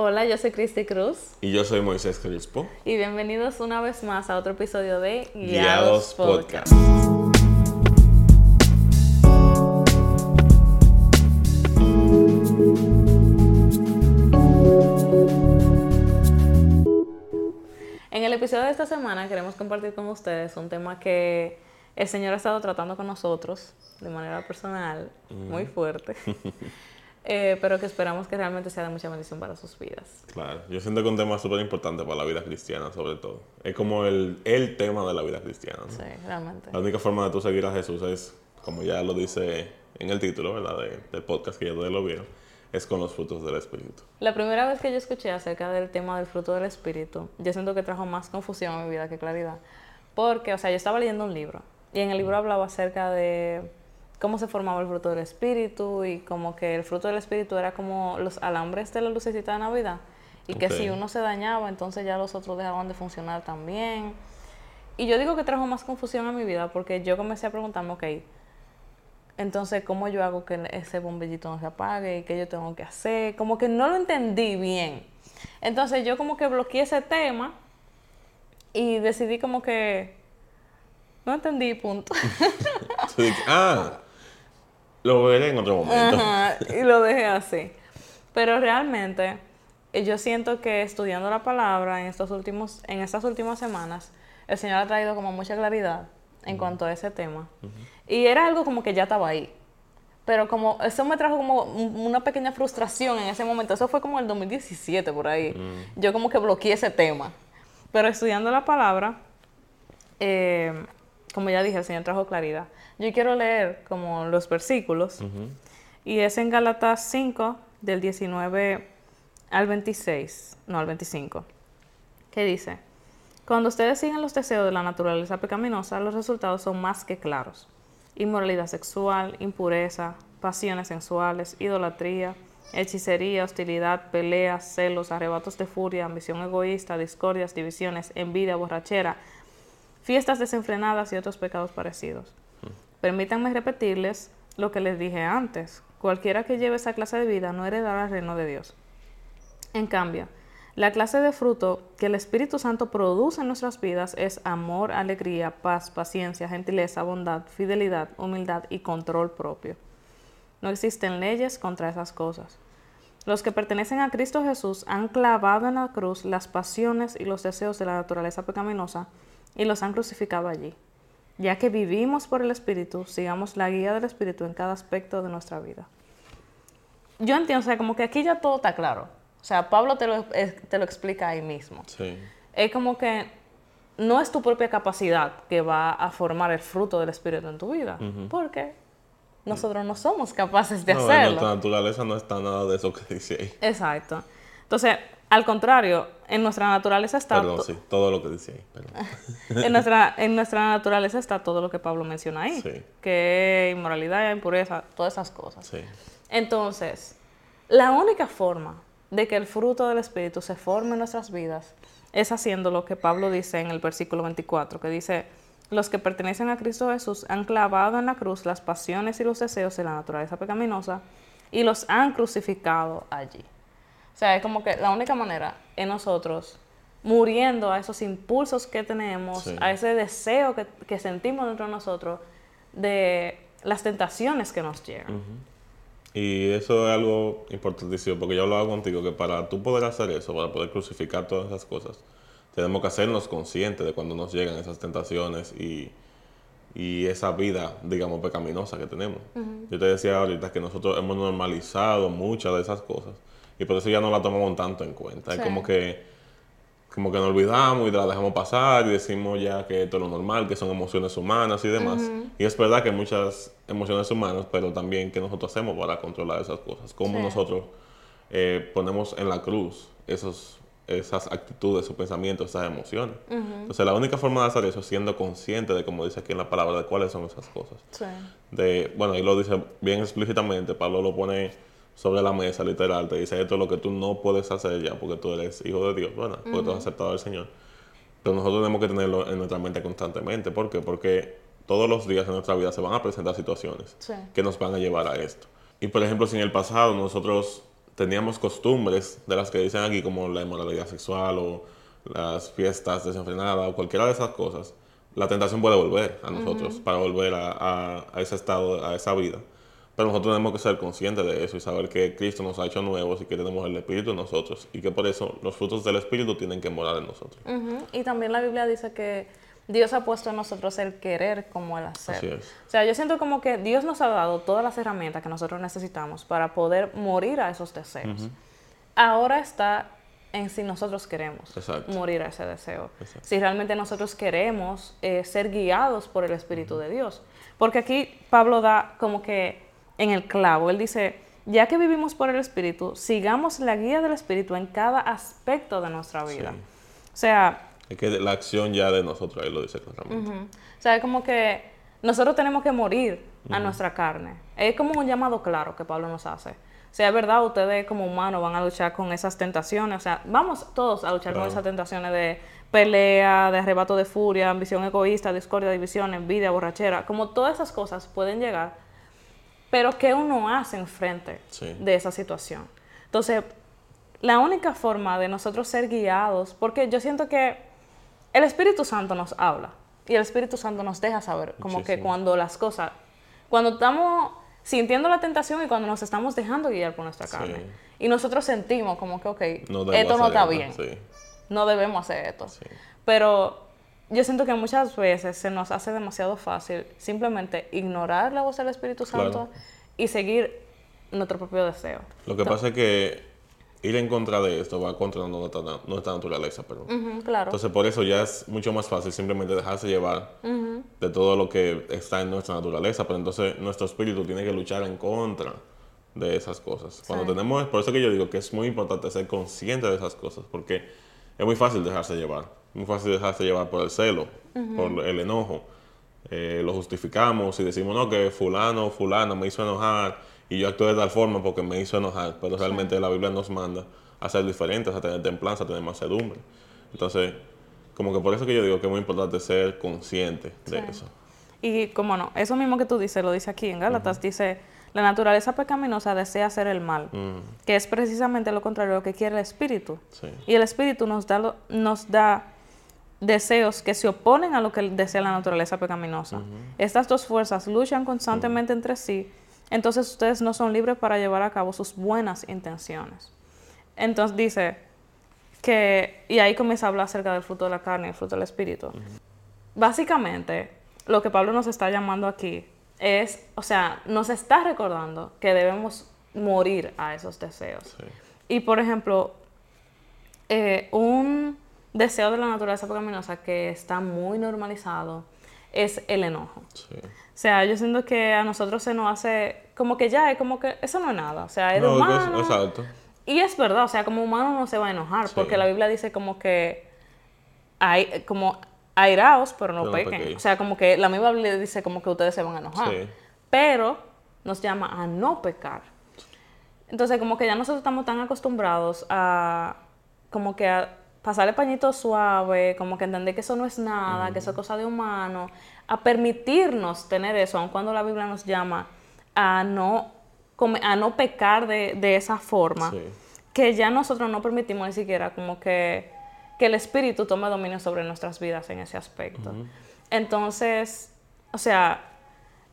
Hola, yo soy Cristi Cruz. Y yo soy Moisés Crispo. Y bienvenidos una vez más a otro episodio de Guiados, Guiados, Podcast. En el episodio de esta semana queremos compartir con ustedes un tema que el Señor ha estado tratando con nosotros de manera personal, muy fuerte, eh, pero que esperamos que realmente sea de mucha bendición para sus vidas. Claro, yo siento que un tema súper importante para la vida cristiana, sobre todo. Es como el, el tema de la vida cristiana. ¿no? Sí, realmente. La única forma de tú seguir a Jesús es, como ya lo dice en el título, ¿verdad? De- del podcast que ya todos lo vieron, es con los frutos del Espíritu. La primera vez que yo escuché acerca del tema del fruto del Espíritu, yo siento que trajo más confusión a mi vida que claridad. Porque, o sea, yo estaba leyendo un libro y en el libro hablaba acerca de cómo se formaba el fruto del Espíritu y como que el fruto del Espíritu era como los alambres de la lucecita de Navidad y que si uno se dañaba, entonces ya los otros dejaban de funcionar también. Y yo digo que trajo más confusión a mi vida porque yo comencé a preguntarme, ok, entonces, ¿cómo yo hago que ese bombillito no se apague? ¿Y qué yo tengo que hacer? Como que no lo entendí bien. Entonces, yo como que bloqueé ese tema y decidí como que no entendí, punto. Ah, lo veré en otro momento. Ajá, y lo dejé así. Pero realmente, eh, yo siento que estudiando la palabra en estos últimos, en estas últimas semanas, el Señor ha traído como mucha claridad en cuanto a ese tema. Y era algo como que ya estaba ahí. Pero como eso me trajo como un- una pequeña frustración en ese momento. Eso fue como el 2017 por ahí. Yo como que bloqueé ese tema. Pero estudiando la palabra, eh, como ya dije, el Señor trajo claridad. Yo quiero leer como los versículos. Y es en Gálatas 5, del 19 al 26, no al 25, que dice, cuando ustedes siguen los deseos de la naturaleza pecaminosa, los resultados son más que claros. Inmoralidad sexual, impureza, pasiones sensuales, idolatría, hechicería, hostilidad, peleas, celos, arrebatos de furia, ambición egoísta, discordias, divisiones, envidia, borrachera, fiestas desenfrenadas y otros pecados parecidos. Permítanme repetirles lo que les dije antes. Cualquiera que lleve esa clase de vida no heredará el reino de Dios. En cambio, la clase de fruto que el Espíritu Santo produce en nuestras vidas es amor, alegría, paz, paciencia, gentileza, bondad, fidelidad, humildad y control propio. No existen leyes contra esas cosas. Los que pertenecen a Cristo Jesús han clavado en la cruz las pasiones y los deseos de la naturaleza pecaminosa y los han crucificado allí. Ya que vivimos por el Espíritu, sigamos la guía del Espíritu en cada aspecto de nuestra vida. Yo entiendo, o sea, como que aquí ya todo está claro. O sea, Pablo te lo, te lo explica ahí mismo. Sí. Es como que no es tu propia capacidad que va a formar el fruto del Espíritu en tu vida, porque nosotros no somos capaces de No, hacerlo. nuestra naturaleza no está nada de eso que dice ahí. Exacto. Entonces, al contrario, en nuestra naturaleza está Perdón, to- sí, todo lo que ahí. perdón. en nuestra en nuestra naturaleza está todo lo que Pablo menciona ahí, Sí. que inmoralidad, impureza, todas esas cosas. Sí. Entonces, la única forma de que el fruto del Espíritu se forme en nuestras vidas es haciendo lo que Pablo dice en el versículo 24, que dice, los que pertenecen a Cristo Jesús han clavado en la cruz las pasiones y los deseos de la naturaleza pecaminosa y los han crucificado allí. O sea, es como que la única manera es nosotros muriendo a esos impulsos que tenemos, Sí. a ese deseo que, que sentimos dentro de nosotros, de las tentaciones que nos llegan. Y eso es algo importantísimo, porque yo hablaba contigo que para tú poder hacer eso, para poder crucificar todas esas cosas, tenemos que hacernos conscientes de cuando nos llegan esas tentaciones y, y esa vida, digamos, pecaminosa que tenemos. Yo te decía ahorita que nosotros hemos normalizado muchas de esas cosas y por eso ya no la tomamos tanto en cuenta. Sí. Es como que como que nos olvidamos y la dejamos pasar y decimos ya que esto es lo normal, que son emociones humanas y demás. Y es verdad que hay muchas emociones humanas, pero también que nosotros hacemos para controlar esas cosas. Cómo Sí. nosotros eh, ponemos en la cruz esos, esas actitudes, esos pensamientos, esas emociones. Entonces la única forma de hacer eso es siendo consciente de, como dice aquí en la palabra, de cuáles son esas cosas. Sí. De, bueno, y lo dice bien explícitamente, Pablo lo pone sobre la mesa, literal, te dice esto es lo que tú no puedes hacer ya porque tú eres hijo de Dios, ¿verdad? Porque tú has aceptado al Señor. Pero nosotros tenemos que tenerlo en nuestra mente constantemente. ¿Por qué? Porque todos los días en nuestra vida se van a presentar situaciones Sí. que nos van a llevar a esto. Y por ejemplo, si en el pasado nosotros teníamos costumbres de las que dicen aquí, como la inmoralidad sexual o las fiestas desenfrenadas o cualquiera de esas cosas, la tentación puede volver a nosotros para volver a, a, ese estado, a esa vida. Pero nosotros tenemos que ser conscientes de eso y saber que Cristo nos ha hecho nuevos y que tenemos el Espíritu en nosotros y que por eso los frutos del Espíritu tienen que morar en nosotros. Y también la Biblia dice que Dios ha puesto en nosotros el querer como el hacer. O sea, yo siento como que Dios nos ha dado todas las herramientas que nosotros necesitamos para poder morir a esos deseos. Ahora está en si nosotros queremos morir a ese deseo. Si realmente nosotros queremos eh, ser guiados por el Espíritu de Dios. Porque aquí Pablo da como que en el clavo, él dice, ya que vivimos por el Espíritu, sigamos la guía del Espíritu en cada aspecto de nuestra vida. O sea... Es que la acción ya de nosotros, ahí lo dice claramente. O sea, es como que nosotros tenemos que morir a nuestra carne. Es como un llamado claro que Pablo nos hace. Sea verdad, ustedes como humanos van a luchar con esas tentaciones, o sea, vamos todos a luchar con esas tentaciones de pelea, de arrebato de furia, ambición egoísta, discordia, división, envidia, borrachera, como todas esas cosas pueden llegar, pero ¿qué uno hace en frente de esa situación? Entonces, la única forma de nosotros ser guiados, porque yo siento que el Espíritu Santo nos habla y el Espíritu Santo nos deja saber, como que cuando las cosas, cuando estamos sintiendo la tentación y cuando nos estamos dejando guiar por nuestra carne. Y nosotros sentimos como que, ok, esto no está bien. No debemos hacer esto. Pero yo siento que muchas veces se nos hace demasiado fácil simplemente ignorar la voz del Espíritu Santo y seguir nuestro propio deseo. Lo que pasa es que ir en contra de esto va contra nuestra, nuestra naturaleza, perdón. claro. Entonces, por eso ya es mucho más fácil simplemente dejarse llevar de todo lo que está en nuestra naturaleza, pero entonces nuestro espíritu tiene que luchar en contra de esas cosas. Cuando tenemos, por eso que yo digo que es muy importante ser consciente de esas cosas, porque es muy fácil dejarse llevar, muy fácil dejarse llevar por el celo, por el enojo. Eh, lo justificamos y decimos, no, que fulano, fulano me hizo enojar y yo actué de tal forma porque me hizo enojar, pero realmente la Biblia nos manda a ser diferentes, a tener templanza, a tener mansedumbre. Entonces, como que por eso que yo digo que es muy importante ser consciente de eso. Y como no, eso mismo que tú dices, lo dice aquí en Gálatas, dice, la naturaleza pecaminosa desea hacer el mal, que es precisamente lo contrario de lo que quiere el espíritu. Y el espíritu nos da, nos da deseos que se oponen a lo que desea la naturaleza pecaminosa. Estas dos fuerzas luchan constantemente entre sí entonces ustedes no son libres para llevar a cabo sus buenas intenciones. Entonces dice que, y ahí comienza a hablar acerca del fruto de la carne y el fruto del espíritu. Básicamente, lo que Pablo nos está llamando aquí es, o sea, nos está recordando que debemos morir a esos deseos. Y por ejemplo, eh, un deseo de la naturaleza pecaminosa que está muy normalizado es el enojo. O sea, yo siento que a nosotros se nos hace como que ya, es como que eso no es nada. O sea, es humano. exacto. Y es verdad, o sea, como humano no se va a enojar, porque la Biblia dice como que hay, como airaos, pero no, pequen. O sea, como que la misma Biblia dice como que ustedes se van a enojar. Pero nos llama a no pecar. Entonces, como que ya nosotros estamos tan acostumbrados a como que a pasarle pañito suave, como que entender que eso no es nada, que eso es cosa de humano, a permitirnos tener eso, aun cuando la Biblia nos llama a no, a no pecar de, esa forma, que ya nosotros no permitimos ni siquiera como que, el Espíritu tome dominio sobre nuestras vidas en ese aspecto. Entonces, o sea,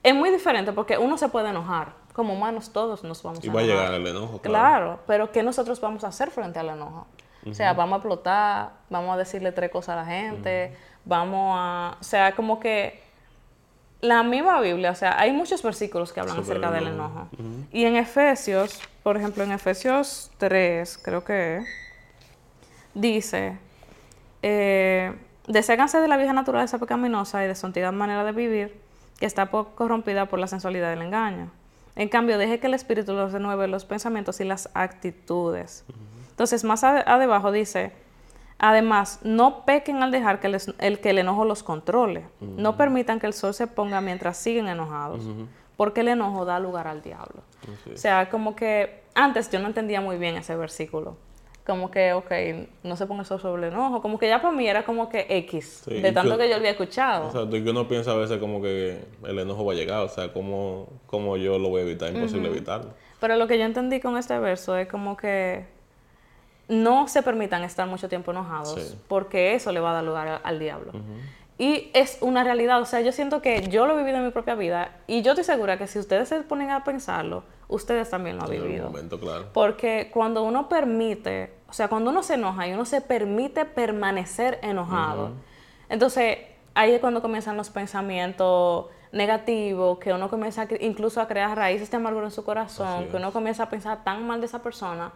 es muy diferente porque uno se puede enojar. Como humanos todos nos vamos a enojar. Y va a llegar el enojo. Claro. claro, pero ¿qué nosotros vamos a hacer frente al enojo? O sea, vamos a explotar, vamos a decirle tres cosas a la gente, vamos a... O sea, como que la misma Biblia, o sea, hay muchos versículos que hablan acerca del enojo. Y en Efesios, por ejemplo, en Efesios 3, creo que dice, eh, deséganse de la vieja naturaleza pecaminosa y de su antigua manera de vivir, que está corrompida por la sensualidad del engaño. En cambio, deje que el Espíritu los renueve los pensamientos y las actitudes. Entonces, más abajo dice, además, no pequen al dejar que el que el enojo los controle. No permitan que el sol se ponga mientras siguen enojados, porque el enojo da lugar al diablo. O sea, como que antes yo no entendía muy bien ese versículo. Como que, ok, no se ponga el sol sobre el enojo. Como que ya para mí era como que X, de tanto que, yo lo había escuchado. Exacto, que uno piensa a veces como que el enojo va a llegar, o sea, ¿cómo, cómo yo lo voy a evitar? Imposible evitarlo. Pero lo que yo entendí con este verso es como que no se permitan estar mucho tiempo enojados, porque eso le va a dar lugar al diablo. Y es una realidad, o sea, yo siento que yo lo he vivido en mi propia vida y yo estoy segura que si ustedes se ponen a pensarlo, ustedes también lo han vivido. Momento, claro. Porque cuando uno permite, o sea, cuando uno se enoja y uno se permite permanecer enojado, entonces ahí es cuando comienzan los pensamientos negativos, que uno comienza incluso a crear raíces de amargura en su corazón, que uno comienza a pensar tan mal de esa persona,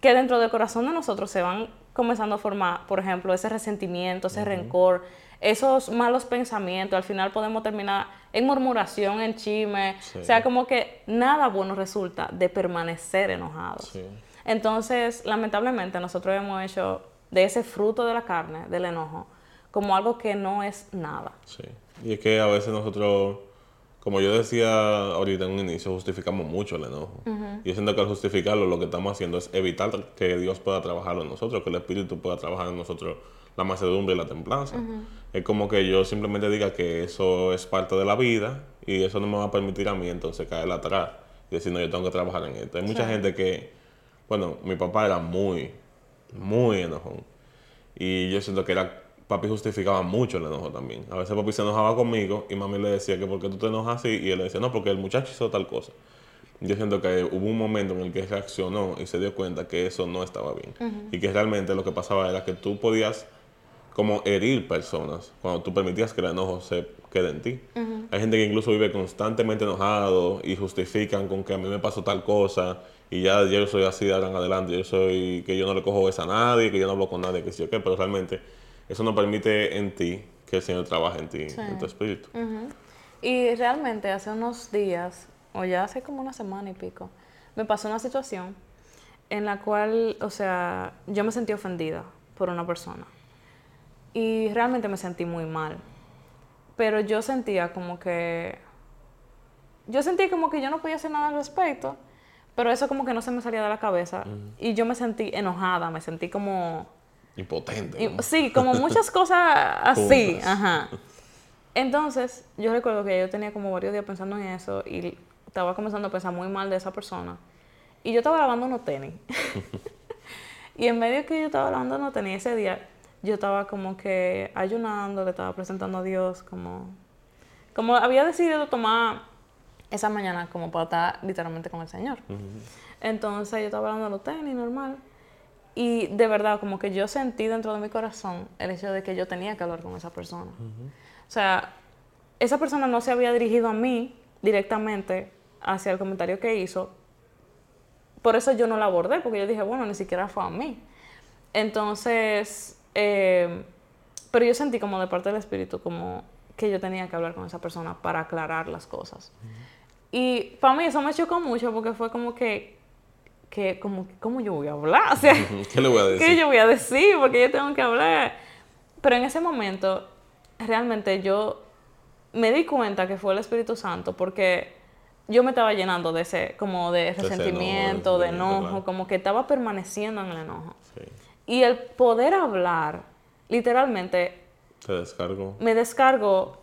que dentro del corazón de nosotros se van comenzando a formar, por ejemplo, ese resentimiento, ese rencor, esos malos pensamientos, al final podemos terminar en murmuración, en chisme, o sea, como que nada bueno resulta de permanecer enojados. Entonces, lamentablemente, nosotros hemos hecho de ese fruto de la carne, del enojo, como algo que no es nada. Sí. Y es que a veces nosotros, como yo decía ahorita en un inicio, justificamos mucho el enojo. Y yo siento que al justificarlo lo que estamos haciendo es evitar que Dios pueda trabajar en nosotros, que el Espíritu pueda trabajar en nosotros la macedumbre y la templanza. Es como que yo simplemente diga que eso es parte de la vida y eso no me va a permitir a mí entonces caer atrás y decir, no, yo tengo que trabajar en esto. Hay mucha gente que, bueno, mi papá era muy, muy enojón. Y yo siento que era, papi justificaba mucho el enojo también. A veces papi se enojaba conmigo y mami le decía que por qué tú te enojas así y él le decía, no, porque el muchacho hizo tal cosa. Yo siento que hubo un momento en el que reaccionó y se dio cuenta que eso no estaba bien. Y que realmente lo que pasaba era que tú podías como herir personas cuando tú permitías que el enojo se quede en ti. Hay gente que incluso vive constantemente enojado y justifican con que a mí me pasó tal cosa y ya yo soy así de ahora en adelante, yo soy que yo no le cojo esa a nadie, que yo no hablo con nadie, que sí o qué, pero realmente eso no permite en ti que el Señor trabaje en ti, en tu espíritu. Y realmente hace unos días, o ya hace como una semana y pico, me pasó una situación en la cual, o sea, yo me sentí ofendida por una persona y realmente me sentí muy mal. Pero yo sentía como que... Yo sentía como que yo no podía hacer nada al respecto, pero eso como que no se me salía de la cabeza. Y yo me sentí enojada, me sentí como... Impotente. Sí, como muchas cosas así. Ajá. Entonces, yo recuerdo que yo tenía como varios días pensando en eso y estaba comenzando a pensar muy mal de esa persona. Y yo estaba lavando unos tenis. y en medio que yo estaba lavando unos tenis ese día, yo estaba como que ayunando, le estaba presentando a Dios, como, como había decidido tomar esa mañana como para estar literalmente con el Señor. Entonces yo estaba hablando de los tenis normal. Y de verdad, como que yo sentí dentro de mi corazón el hecho de que yo tenía que hablar con esa persona. O sea, esa persona no se había dirigido a mí directamente hacia el comentario que hizo. Por eso yo no la abordé, porque yo dije, bueno, ni siquiera fue a mí. Entonces, eh, pero yo sentí como de parte del espíritu como que yo tenía que hablar con esa persona para aclarar las cosas. Y para mí eso me chocó mucho porque fue como que, que como, ¿cómo yo voy a hablar? O sea, ¿qué le voy a decir? ¿Qué yo voy a decir? Porque yo tengo que hablar. Pero en ese momento, realmente yo me di cuenta que fue el Espíritu Santo porque yo me estaba llenando de ese, como de resentimiento, de enojo, como que estaba permaneciendo en el enojo. Sí. Y el poder hablar, literalmente... Te descargo. Me descargo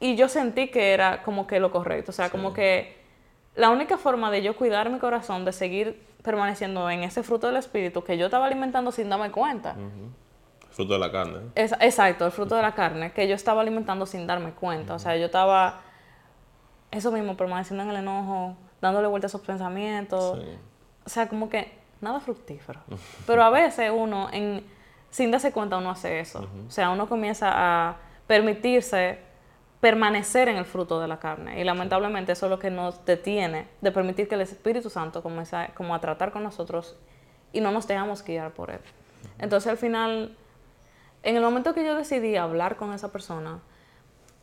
y yo sentí que era como que lo correcto. O sea, como que la única forma de yo cuidar mi corazón, de seguir permaneciendo en ese fruto del Espíritu que yo estaba alimentando sin darme cuenta. El fruto de la carne. exacto, el fruto de la carne, que yo estaba alimentando sin darme cuenta. O sea, yo estaba, eso mismo, permaneciendo en el enojo, dándole vuelta a esos pensamientos. O sea, como que nada fructífero. Pero a veces uno, en, sin darse cuenta, uno hace eso. O sea, uno comienza a permitirse permanecer en el fruto de la carne. Y lamentablemente eso es lo que nos detiene de permitir que el Espíritu Santo comience a, como a tratar con nosotros y no nos dejamos guiar por Él. Entonces al final, en el momento que yo decidí hablar con esa persona,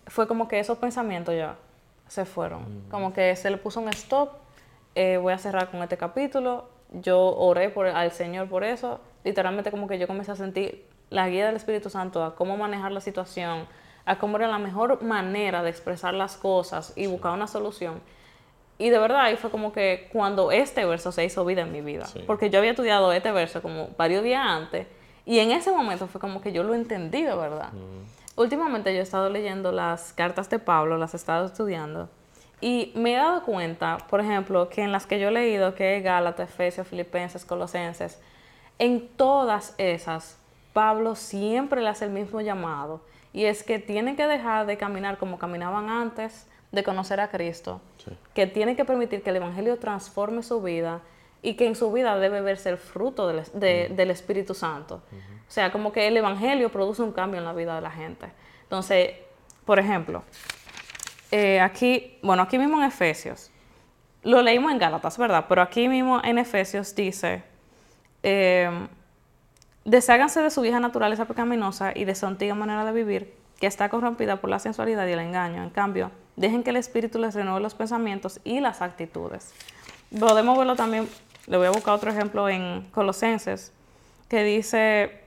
fue como que esos pensamientos ya se fueron. Como que se le puso un stop, eh, voy a cerrar con este capítulo, yo oré por, al Señor por eso. Literalmente como que yo comencé a sentir la guía del Espíritu Santo a cómo manejar la situación, a cómo era la mejor manera de expresar las cosas y buscar una solución. Y de verdad ahí fue como que cuando este verso se hizo vida en mi vida, porque yo había estudiado este verso como varios días antes y en ese momento fue como que yo lo entendí de verdad. Últimamente yo he estado leyendo las cartas de Pablo, las he estado estudiando Y me he dado cuenta, por ejemplo, que en las que yo he leído, que es Gálatas, Efesios, Filipenses, Colosenses, en todas esas, Pablo siempre le hace el mismo llamado. Y es que tienen que dejar de caminar como caminaban antes de conocer a Cristo. Que tienen que permitir que el Evangelio transforme su vida y que en su vida debe verse el fruto del, Espíritu Santo. O sea, como que el Evangelio produce un cambio en la vida de la gente. Entonces, por ejemplo, eh, aquí, bueno, aquí mismo en Efesios, lo leímos en Gálatas, ¿verdad? Pero aquí mismo en Efesios dice, eh, desháganse de su vieja naturaleza pecaminosa y de su antigua manera de vivir, que está corrompida por la sensualidad y el engaño. En cambio, dejen que el Espíritu les renueve los pensamientos y las actitudes. Podemos verlo también, le voy a buscar otro ejemplo en Colosenses, que dice,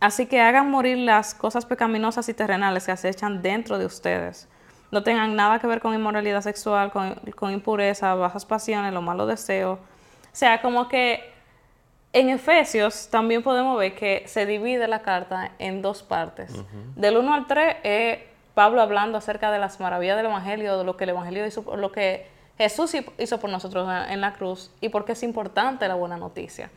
así que hagan morir las cosas pecaminosas y terrenales que acechan dentro de ustedes no tengan nada que ver con inmoralidad sexual, con, impureza, bajas pasiones, los malos deseos. O sea, como que en Efesios también podemos ver que se divide la carta en dos partes. Del 1 al 3 es Pablo hablando acerca de las maravillas del Evangelio, de lo que el Evangelio hizo, lo que Jesús hizo por nosotros en la cruz y por qué es importante la buena noticia.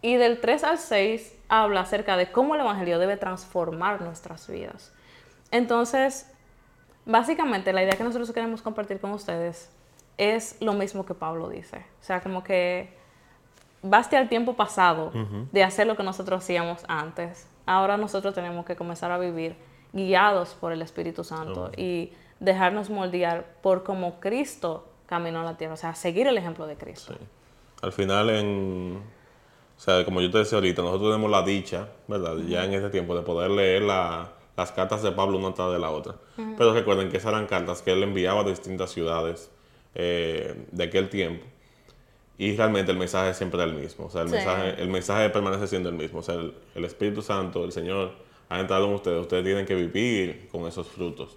Y del 3 al 6 habla acerca de cómo el Evangelio debe transformar nuestras vidas. Entonces, Básicamente, la idea que nosotros queremos compartir con ustedes es lo mismo que Pablo dice. O sea, como que baste al tiempo pasado de hacer lo que nosotros hacíamos antes. Ahora nosotros tenemos que comenzar a vivir guiados por el Espíritu Santo y dejarnos moldear por como Cristo caminó a la tierra. O sea, seguir el ejemplo de Cristo. Al final, en, o sea, como yo te decía ahorita, nosotros tenemos la dicha, ¿verdad? Ya en este tiempo de poder leer la las cartas de Pablo una atrás de la otra. Pero recuerden que esas eran cartas que él enviaba a distintas ciudades eh, de aquel tiempo. Y realmente el mensaje siempre era el mismo. O sea, el, mensaje, el mensaje permanece siendo el mismo. O sea, el, Espíritu Santo, el Señor, ha entrado en ustedes. Ustedes tienen que vivir con esos frutos.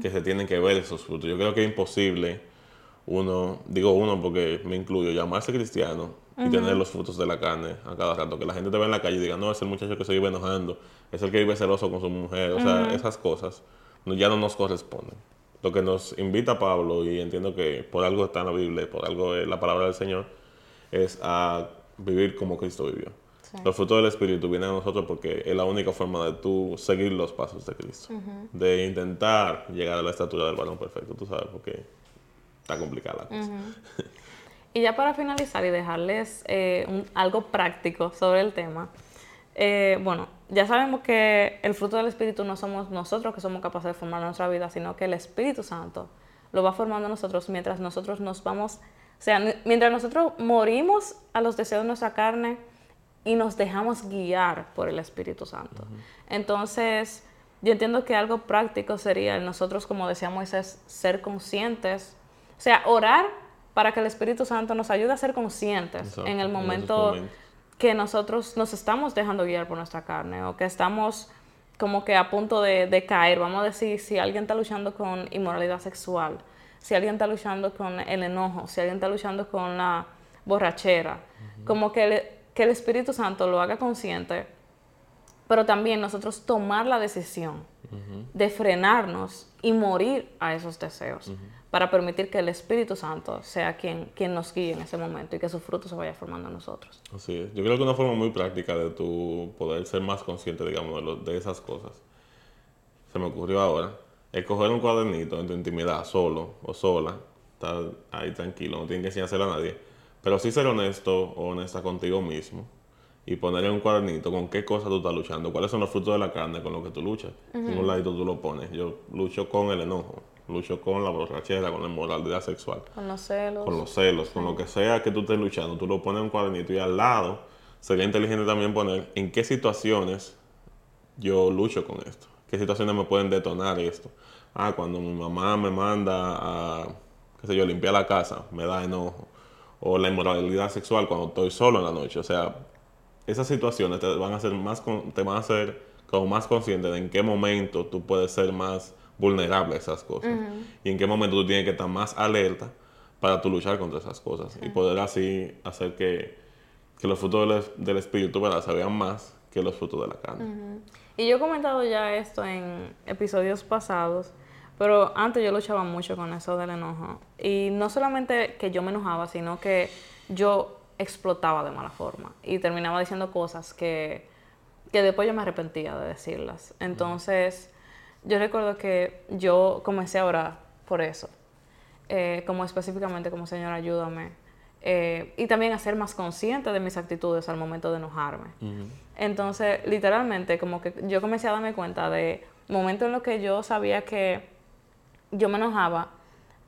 Que se tienen que ver esos frutos. Yo creo que es imposible uno, digo uno porque me incluyo, llamarse cristiano y tener los frutos de la carne a cada rato. Que la gente te ve en la calle y diga, no, es el muchacho que se vive enojando, es el que vive celoso con su mujer. O sea, esas cosas ya no nos corresponden. Lo que nos invita Pablo, y entiendo que por algo está en la Biblia, por algo es la palabra del Señor, es a vivir como Cristo vivió. Los frutos del Espíritu vienen a nosotros porque es la única forma de tú seguir los pasos de Cristo. De intentar llegar a la estatura del varón perfecto, tú sabes, porque está complicada la cosa. Y ya para finalizar y dejarles eh, algo práctico sobre el tema, eh, bueno, ya sabemos que el fruto del Espíritu no somos nosotros que somos capaces de formar nuestra vida, sino que el Espíritu Santo lo va formando nosotros mientras nosotros nos vamos, o sea, mientras nosotros morimos a los deseos de nuestra carne y nos dejamos guiar por el Espíritu Santo. Entonces, yo entiendo que algo práctico sería nosotros, como decía Moisés, ser conscientes, o sea, orar para que el Espíritu Santo nos ayude a ser conscientes en el momento que nosotros nos estamos dejando guiar por nuestra carne o que estamos como que a punto de, caer. Vamos a decir, si alguien está luchando con inmoralidad sexual, si alguien está luchando con el enojo, si alguien está luchando con la borrachera, como que, que el Espíritu Santo lo haga consciente, pero también nosotros tomar la decisión de frenarnos y morir a esos deseos para permitir que el Espíritu Santo sea quien, quien nos guíe en ese momento y que su fruto se vaya formando en nosotros. Así es. Yo creo que una forma muy práctica de tu poder ser más consciente, digamos, de, esas cosas, se me ocurrió ahora, es coger un cuadernito en tu intimidad, solo o sola, estar ahí tranquilo, no tienes que enseñárselo a nadie, pero sí ser honesto o honesta contigo mismo y poner en un cuadernito con qué cosas tú estás luchando, cuáles son los frutos de la carne con los que tú luchas. En un ladito tú lo pones. Yo lucho con el enojo, lucho con la borrachera, con la inmoralidad sexual. Con los celos. Con los celos, con lo que sea que tú estés luchando. Tú lo pones en un cuadernito y al lado sería inteligente también poner en qué situaciones yo lucho con esto. ¿Qué situaciones me pueden detonar esto? Ah, cuando mi mamá me manda a, qué sé yo, limpiar la casa, me da enojo. O la inmoralidad sexual cuando estoy solo en la noche. O sea, esas situaciones te van a hacer más, te van a hacer como más consciente de en qué momento tú puedes ser más vulnerable a esas cosas. Y en qué momento tú tienes que estar más alerta para tú luchar contra esas cosas. Y poder así hacer que, los frutos del, espíritu ¿verdad? se vean más que los frutos de la carne. Y yo he comentado ya esto en episodios pasados, Pero antes yo luchaba mucho con eso del enojo. Y no solamente que yo me enojaba, sino que yo explotaba de mala forma. Y terminaba diciendo cosas que, que después yo me arrepentía de decirlas. Entonces, yo recuerdo que yo comencé a orar por eso. Eh, como específicamente como Señor, ayúdame. Eh, y también a ser más consciente de mis actitudes al momento de enojarme. Entonces, literalmente, como que yo comencé a darme cuenta de momentos en los que yo sabía que yo me enojaba,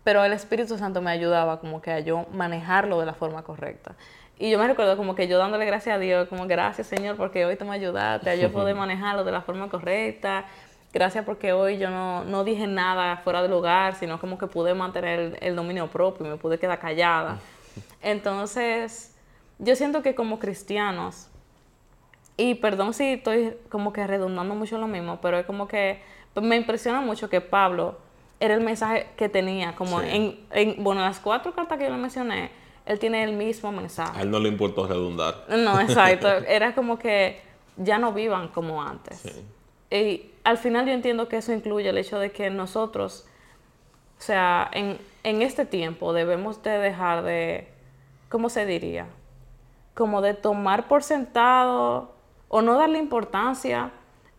pero el Espíritu Santo me ayudaba como que a yo manejarlo de la forma correcta. Y yo me recuerdo como que yo dándole gracias a Dios, como gracias Señor porque hoy tú me ayudaste a yo poder manejarlo de la forma correcta. Gracias porque hoy yo no, no dije nada fuera del lugar, sino como que pude mantener el, dominio propio y me pude quedar callada. Entonces, yo siento que como cristianos, y perdón si estoy como que redundando mucho lo mismo, pero es como que me impresiona mucho que Pablo era el mensaje que tenía. Como en, en, bueno, las cuatro cartas que yo le mencioné, él tiene el mismo mensaje. A él no le importó redundar. No, exacto. era como que ya no vivan como antes. Y al final yo entiendo que eso incluye el hecho de que nosotros, o sea, en, en este tiempo debemos de dejar de, ¿cómo se diría? Como de tomar por sentado o no darle importancia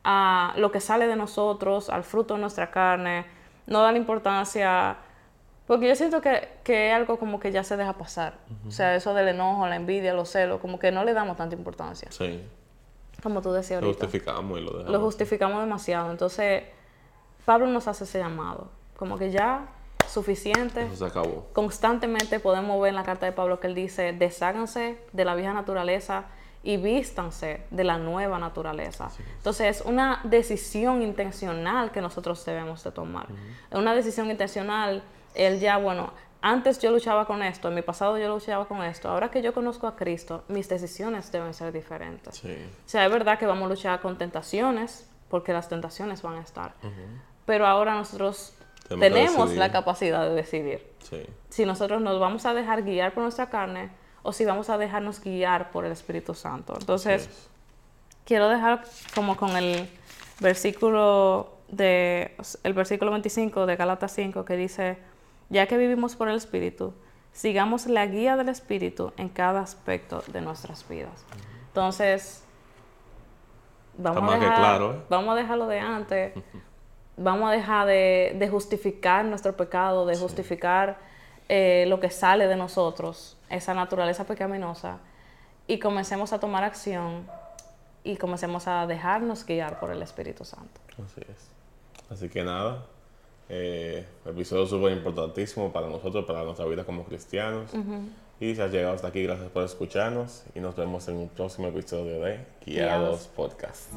a lo que sale de nosotros, al fruto de nuestra carne, no da la importancia, porque yo siento que, que, es algo como que ya se deja pasar. O sea, eso del enojo, la envidia, los celos, como que no le damos tanta importancia. Sí. Como tú decías ahorita. Lo justificamos y lo dejamos. Lo justificamos demasiado. Entonces, Pablo nos hace ese llamado. Como que ya suficiente. Eso se acabó. Constantemente podemos ver en la carta de Pablo que él dice, desháganse de la vieja naturaleza y vístanse de la nueva naturaleza. Entonces es una decisión intencional que nosotros debemos de tomar. Es una decisión intencional, él ya, bueno, antes yo luchaba con esto, en mi pasado yo luchaba con esto, ahora que yo conozco a Cristo, mis decisiones deben ser diferentes. O sea, es verdad que vamos a luchar con tentaciones, porque las tentaciones van a estar, pero ahora nosotros tenemos la capacidad de decidir. Si nosotros nos vamos a dejar guiar por nuestra carne, o si vamos a dejarnos guiar por el Espíritu Santo. Entonces, quiero dejar como con el versículo de el versículo 25 de Gálatas 5 que dice, ya que vivimos por el Espíritu, sigamos la guía del Espíritu en cada aspecto de nuestras vidas. Entonces, vamos, a, dejar, ¿eh? vamos a dejarlo de antes, vamos a dejar de, justificar nuestro pecado, de justificar eh, lo que sale de nosotros, esa naturaleza pecaminosa, y comencemos a tomar acción y comencemos a dejarnos guiar por el Espíritu Santo. Así es. Así que nada, eh, episodio súper importantísimo para nosotros, para nuestra vida como cristianos. Y si has llegado hasta aquí, gracias por escucharnos y nos vemos en un próximo episodio de Guiados Podcast.